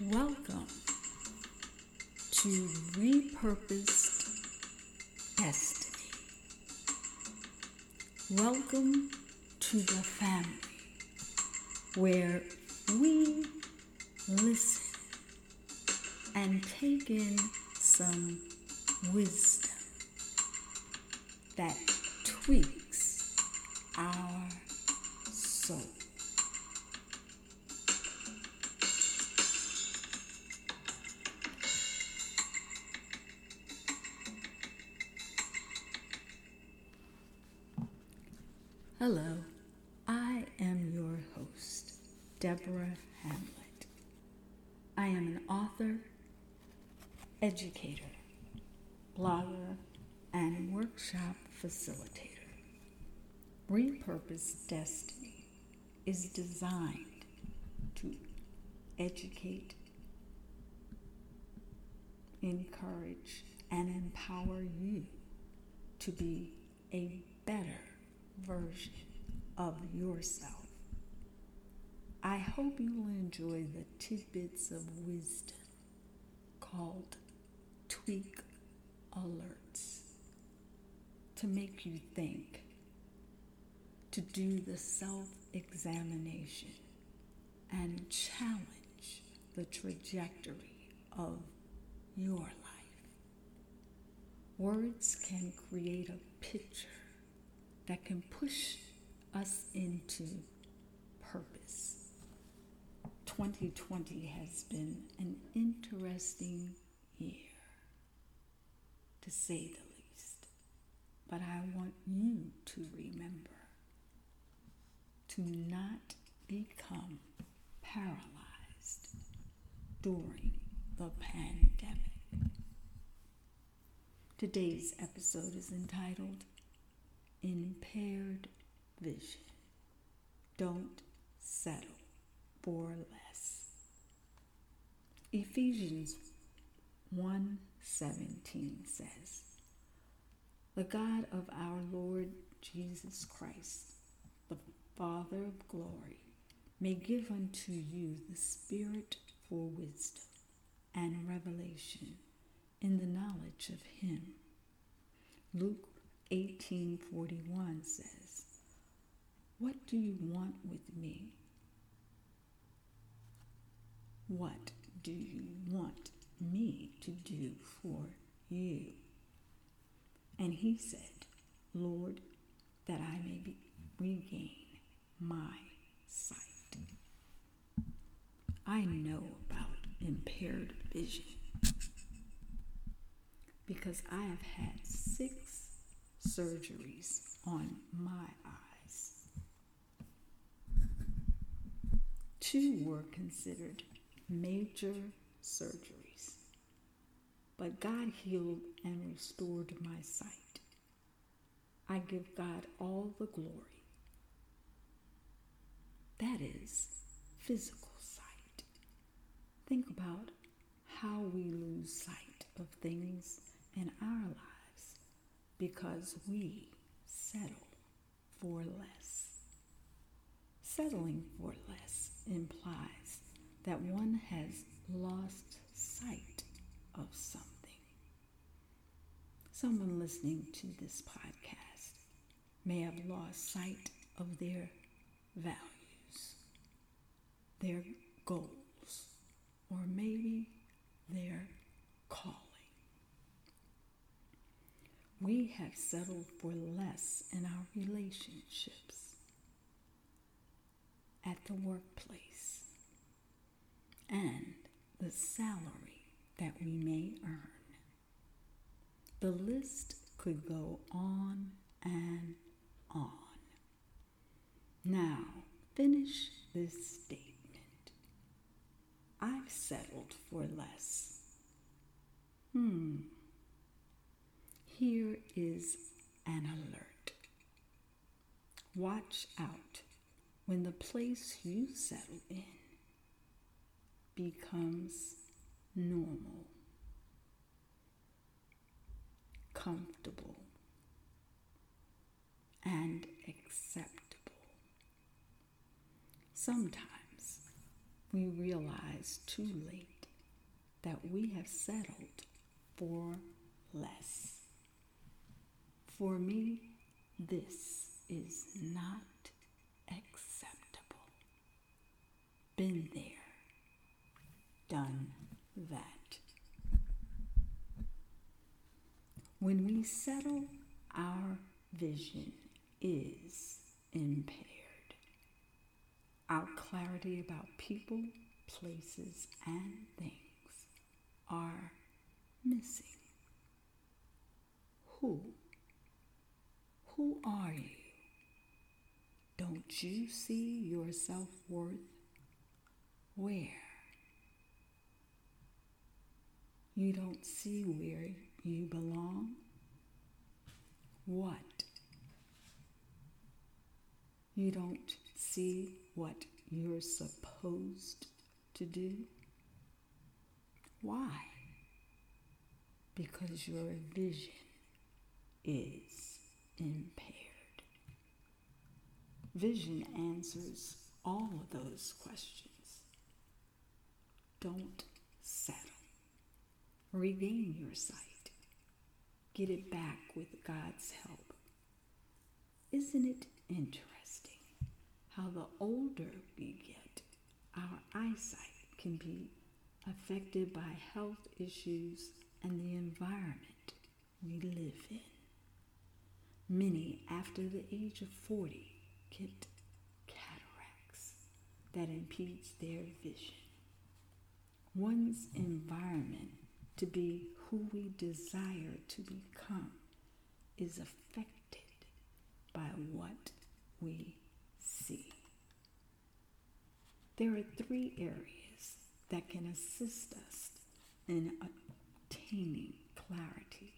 Welcome to Repurposed Destiny. Welcome to the family where we listen and take in some wisdom that tweaks our soul. Hello, I am your host, Deborah Hamlet. I am an author, educator, blogger, and workshop facilitator. Repurposed Destiny is designed to educate, encourage, and empower you to be a better version of yourself. I hope you will enjoy the tidbits of wisdom called tweak alerts to make you think, to do the self examination, and challenge the trajectory of your life. Words can create a picture that can push us into purpose. 2020 has been an interesting year, to say the least. But I want you to remember to not become paralyzed during the pandemic. Today's episode is entitled Impaired Vision. Don't settle for less. Ephesians 1:17 says, "The God of our Lord Jesus Christ, the Father of glory, may give unto you the spirit for wisdom and revelation in the knowledge of him." Luke 18:41 says, "What do you want with me?" What do you want me to do for you? And he said, Lord, that I may be, regain my sight. I know about impaired vision because I have had six surgeries on my eyes. Two were considered major surgeries, but God healed and restored my sight. I give God all the glory. That is physical sight. Think about how we lose sight of things in our lives because we settle for less. Settling for less implies that one has lost sight of something. Someone listening to this podcast may have lost sight of their values, their goals, or maybe their calling. We have settled for less in our relationships, at the workplace, and the salary that we may earn. The list could go on and on. Now, finish this statement. I've settled for less. Hmm. Here is an alert. Watch out when the place you settle in becomes normal, comfortable, and acceptable. Sometimes we realize too late that we have settled for less. For me, this is not acceptable. Been there, done that. When we settle, our vision is impaired. Our clarity about people, places, and things are missing. Who who are you? Don't you see your self worth? Where? You don't see where you belong? What? You don't see what you're supposed to do? Why? Because your vision is impaired. Vision answers all of those questions. Don't settle. Regain your sight. Get it back with God's help. Isn't it interesting how the older we get, our eyesight can be affected by health issues and the environment we live in? Many, after the age of 40, get cataracts that impedes their vision. One's environment to be who we desire to become is affected by what we see. There are three areas that can assist us in attaining clarity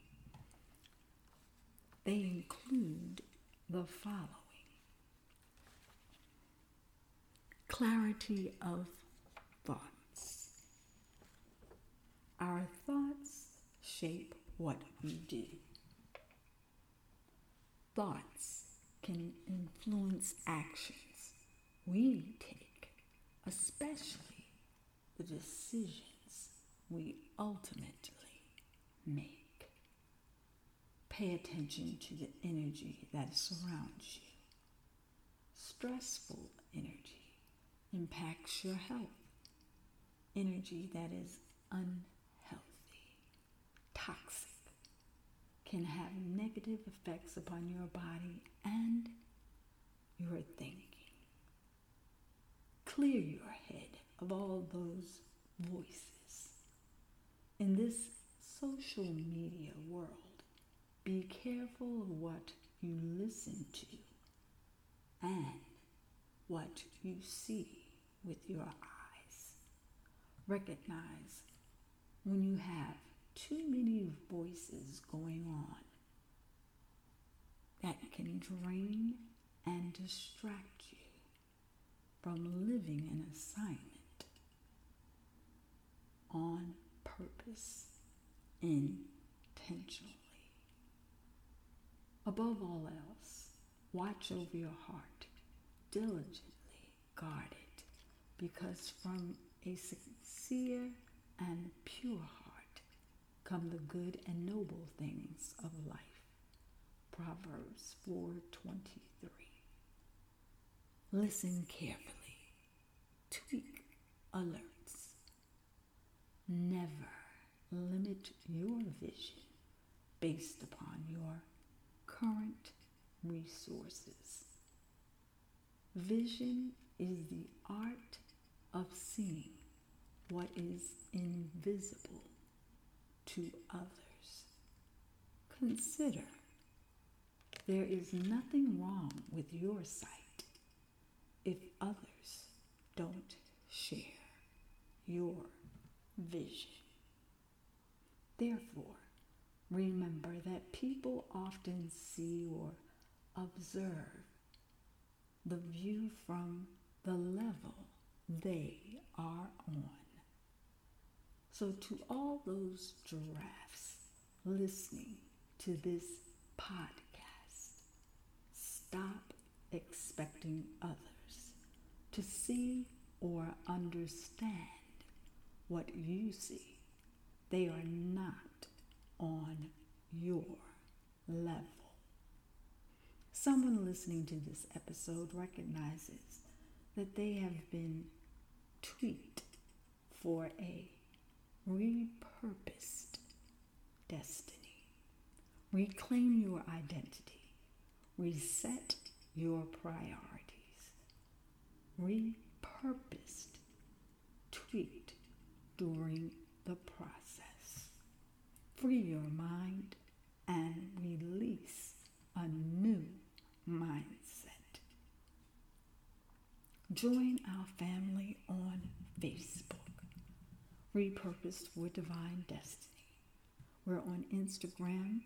they include the following clarity of thoughts. Our thoughts shape what we do. Thoughts can influence actions we take, especially the decisions we ultimately make. Pay attention to the energy that surrounds you. Stressful energy impacts your health. Energy that is unhealthy, toxic, can have negative effects upon your body and your thinking. Clear your head of all those voices. In this social media world, be careful of what you listen to and what you see with your eyes. Recognize when you have too many voices going on that can drain and distract you from living an assignment on purpose intentionally. Above all else, watch over your heart, diligently guard it, because from a sincere and pure heart come the good and noble things of life. Proverbs 4:23. Listen carefully. Tweak alerts. Never limit your vision based upon your current resources. Vision is the art of seeing what is invisible to others. Consider there is nothing wrong with your sight if others don't share your vision. Therefore, Remember that people see or observe the view from the level they are on. So, to all those giraffes listening to this podcast, stop expecting others to see or understand what you see. They are not on your level. Someone listening to this episode recognizes that they have been tweaked for a repurposed destiny. Reclaim your identity. Reset your priorities. Repurposed, tweaked during the process. Free your mind and release a new mindset. Join our family on Facebook, Repurposed for Divine Destiny. We're on Instagram,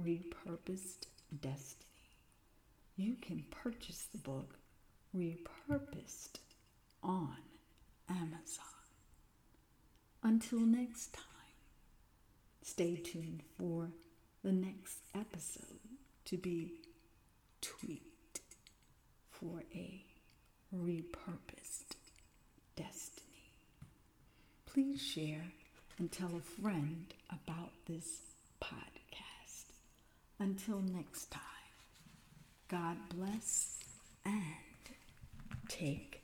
Repurposed Destiny. You can purchase the book Repurposed on Amazon. Until next time, stay tuned for the next episode to be tweaked for a repurposed destiny. Please share and tell a friend about this podcast. Until next time, God bless and take